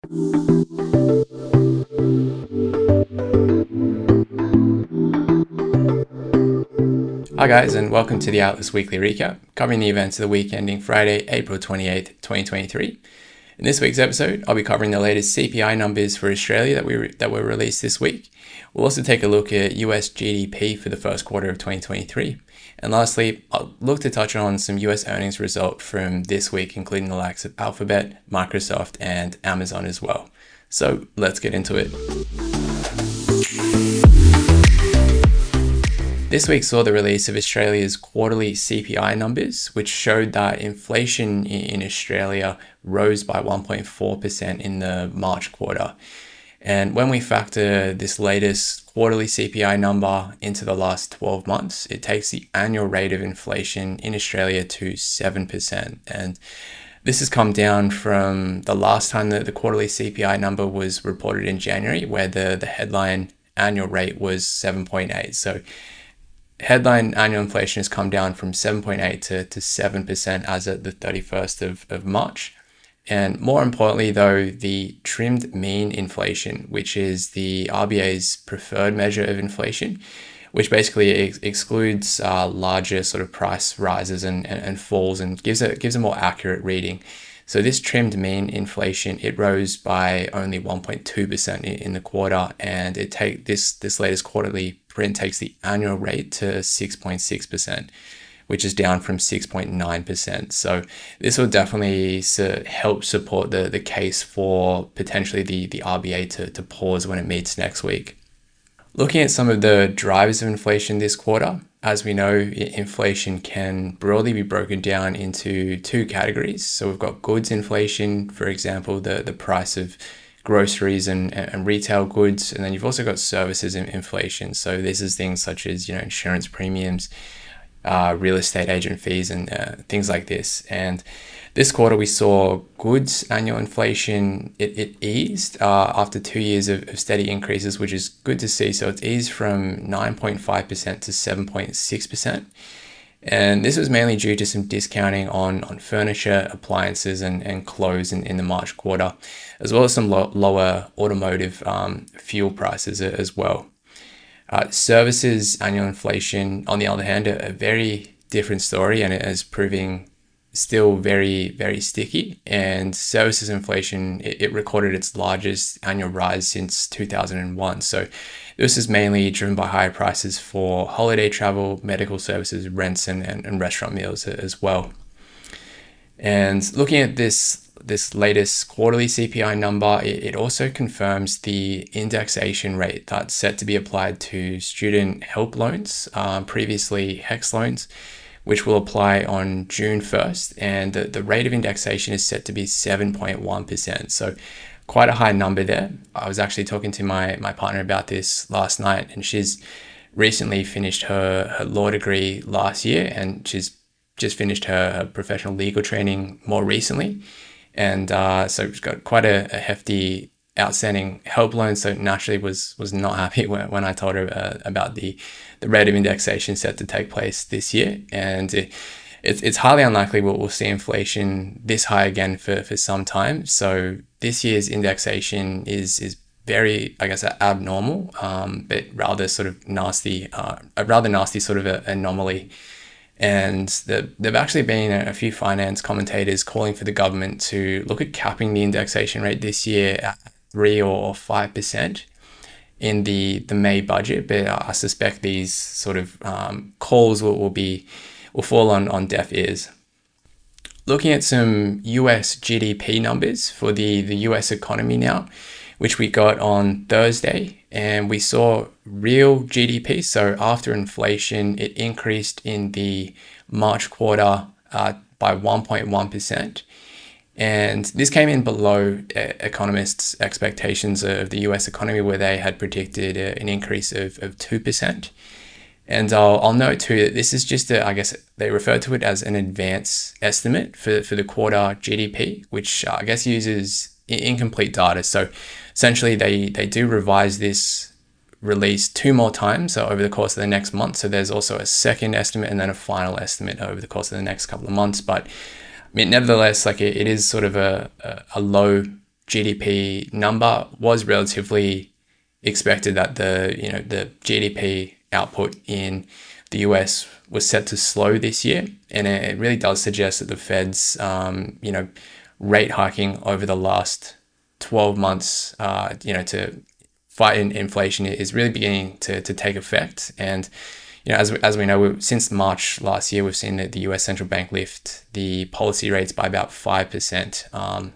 Hi guys and welcome to the Atlas Weekly Recap, covering the events of the week ending Friday, April 28th, 2023. In this week's episode, I'll be covering the latest CPI numbers for Australia that we re- that were released this week. We'll also take a look at US GDP for the first quarter of 2023. And lastly, I'll look to touch on some US earnings result from this week, including the likes of Alphabet, Microsoft, and Amazon as well. So let's get into it. This week saw the release of Australia's quarterly CPI numbers, which showed that inflation in Australia rose by 1.4% in the March quarter. And when we factor this latest quarterly CPI number into the last 12 months, it takes the annual rate of inflation in Australia to 7%. And this has come down from the last time that the quarterly CPI number was reported in January, where the, the headline annual rate was 7.8. So headline annual inflation has come down from 7.8 to, to 7% as at the 31st of, of March. And more importantly, though, the trimmed mean inflation, which is the RBA's preferred measure of inflation, which basically ex- excludes uh, larger sort of price rises and, and, and falls and gives a, gives a more accurate reading. So this trimmed mean inflation, it rose by only 1.2% in the quarter, and it take this this latest quarterly print takes the annual rate to 6.6%, which is down from 6.9%. So this will definitely help support the, the case for potentially the, the RBA to, to pause when it meets next week. Looking at some of the drivers of inflation this quarter, as we know, inflation can broadly be broken down into two categories. So we've got goods inflation, for example, the, the price of groceries and, and retail goods. And then you've also got services inflation. So this is things such as, you know, insurance premiums, uh, real estate agent fees and uh, things like this. And this quarter, we saw goods annual inflation, it, it eased uh, after two years of, of, steady increases, which is good to see. So it's eased from 9.5% to 7.6%. And this was mainly due to some discounting on, on furniture, appliances, and, and clothes in, in the March quarter, as well as some lo- lower automotive um, fuel prices as well. Uh, services annual inflation, on the other hand, a, a very different story, and it is proving still very, very sticky. And services inflation, it, it, recorded its largest annual rise since 2001. So this is mainly driven by higher prices for holiday travel, medical services, rents, and, and, and restaurant meals as well. And looking at this this latest quarterly CPI number, it, it also confirms the indexation rate that's set to be applied to student help loans, um, previously HECS loans, which will apply on June 1st. And the, the rate of indexation is set to be 7.1%. So quite a high number there. I was actually talking to my, my partner about this last night, and she's recently finished her, her law degree last year, and she's just finished her, professional legal training more recently and uh, so she's got quite a, a, hefty outstanding help loan. So naturally was was not happy when, when I told her uh, about the the rate of indexation set to take place this year, and it, it's it's highly unlikely we'll, we'll see inflation this high again for, for some time. So this year's indexation is is very, I guess, abnormal, um, but rather sort of nasty, uh, a rather nasty sort of a, anomaly and there have actually been a few finance commentators calling for the government to look at capping the indexation rate this year at 3 or 5% in the, the May budget. But I suspect these sort of um, calls will, will, be, will fall on, on deaf ears. Looking at some US GDP numbers for the, the US economy now, which we got on Thursday and we saw real GDP. So after inflation, it increased in the March quarter uh, by 1.1%. And this came in below uh, economists' expectations of the US economy, where they had predicted uh, an increase of, of 2%. And I'll, I'll note too that this is just, a, I guess they refer to it as an advance estimate for, for the quarter GDP, which I guess uses incomplete data. So essentially, they, they do revise this release two more times so over the course of the next month. So there's also a second estimate and then a final estimate over the course of the next couple of months. But I mean, nevertheless, like it, it is sort of a, a, a low GDP number was relatively expected that the you know the GDP output in the US was set to slow this year, and it really does suggest that the Fed's um, you know rate hiking over the last 12 months, uh, you know, to fight in inflation is really beginning to, to take effect. And, you know, as, as we know, since March last year, we've seen that the US central bank lift the policy rates by about 5% um,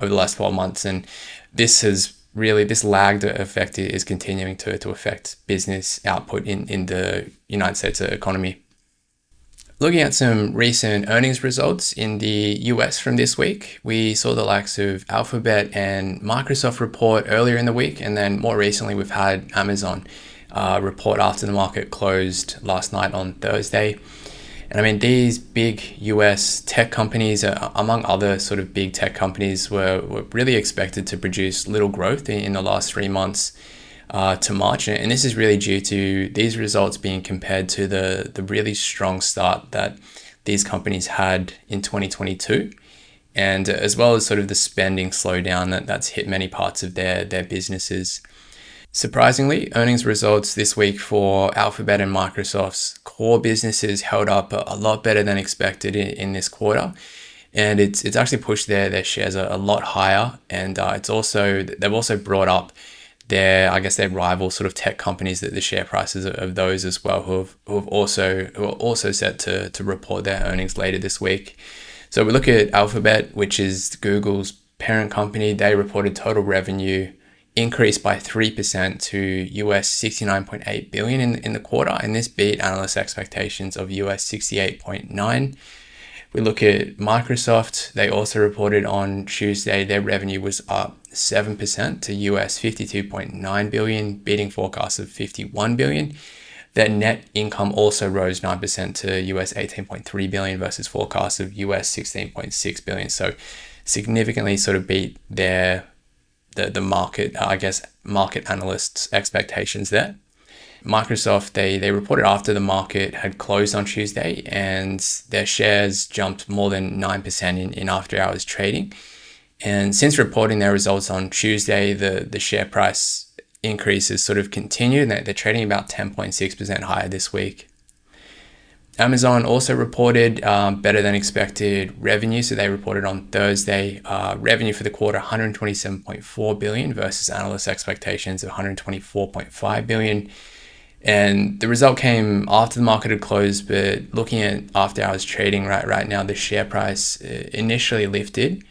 over the last 12 months. And this has really, this lagged effect is continuing to, to affect business output in, in the United States economy. Looking at some recent earnings results in the US from this week, we saw the likes of Alphabet and Microsoft report earlier in the week, and then more recently, we've had Amazon uh, report after the market closed last night on Thursday. And I mean, these big US tech companies, uh, among other sort of big tech companies, were, were really expected to produce little growth in, in the last three months uh, to March. And this is really due to these results being compared to the, the really strong start that these companies had in 2022. And as well as sort of the spending slowdown that, that's hit many parts of their, their businesses. Surprisingly, earnings results this week for Alphabet and Microsoft's core businesses held up a, lot better than expected in, in, this quarter. And it's, it's actually pushed their, their shares a, a lot higher. And uh, it's also, they've also brought up their I guess their rival sort of tech companies that the share prices of those as well who have, who have also who are also set to to report their earnings later this week. So we look at Alphabet, which is Google's parent company. They reported total revenue increased by 3% to US 69.8 billion in, in the quarter and this beat analyst expectations of US 68.9 we look at Microsoft, they also reported on Tuesday their revenue was up 7% to US 52.9 billion, beating forecasts of 51 billion. Their net income also rose 9% to US 18.3 billion versus forecasts of US 16.6 billion. So significantly sort of beat their the, the market, I guess, market analysts' expectations there. Microsoft, they, they reported after the market had closed on Tuesday and their shares jumped more than 9% in, in after hours trading. And since reporting their results on Tuesday, the, the share price increases sort of continued. They're, they're trading about 10.6% higher this week. Amazon also reported um, better than expected revenue. So they reported on Thursday uh, revenue for the quarter 127.4 billion versus analyst expectations of 124.5 billion. And the result came after the market had closed, but looking at after hours trading right right now, the share price uh, initially lifted,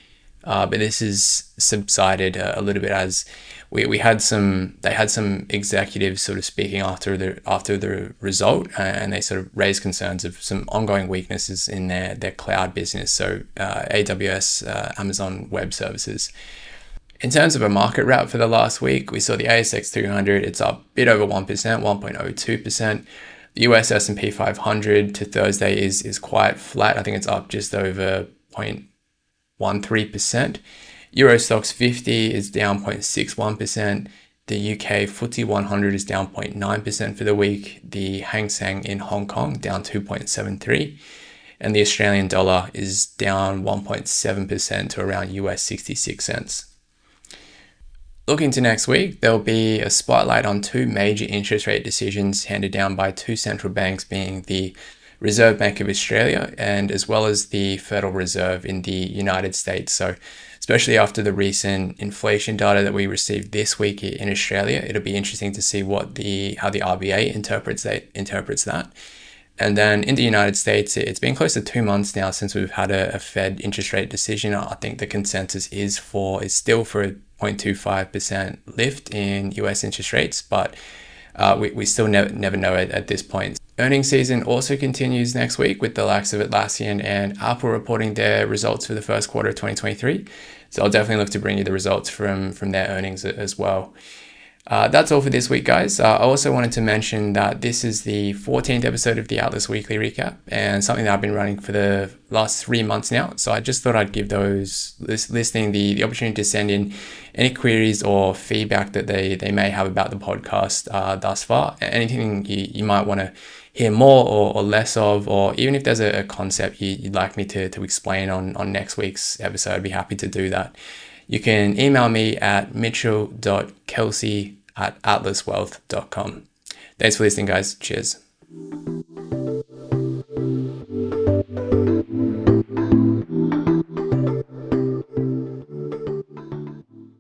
uh, but this has subsided a, a, little bit as we, we had some they had some executives sort of speaking after the after the result, uh, and they sort of raised concerns of some ongoing weaknesses in their their cloud business, so uh, AWS, uh, Amazon Web Services. In terms of a market wrap for the last week, we saw the ASX 200, it's up a bit over 1%, 1.02%. The US S&P 500 to Thursday is, is quite flat. I think it's up just over 0.13%. Euro Stoxx 50 is down 0.61%. The UK FTSE 100 is down 0.9% for the week. The Hang Seng in Hong Kong down 2.73 and the Australian dollar is down 1.7% to around US 66 cents. Looking to next week, there'll be a spotlight on two major interest rate decisions handed down by two central banks, being the Reserve Bank of Australia and as well as the Federal Reserve in the United States. So, especially after the recent inflation data that we received this week in Australia, it'll be interesting to see what the how the RBA interprets that interprets that. And then in the United States, it's been close to two months now since we've had a, a Fed interest rate decision. I think the consensus is for is still for 0.25% lift in US interest rates, but uh, we, we still never, never know it at this point. Earnings season also continues next week with the likes of Atlassian and Apple reporting their results for the first quarter of 2023. So I'll definitely look to bring you the results from, from their earnings as well. Uh, that's all for this week, guys. Uh, I also wanted to mention that this is the 14th episode of the Atlas Weekly Recap and something that I've been running for the last three months now. So I just thought I'd give those listening the, the opportunity to send in any queries or feedback that they, they may have about the podcast uh, thus far. Anything you, you might want to hear more or, or, less of, or even if there's a, a concept you, would like me to, to explain on, on next week's episode, I'd be happy to do that you can email me at mitchell.kelsey at atlaswealth.com. Thanks for listening, guys. Cheers.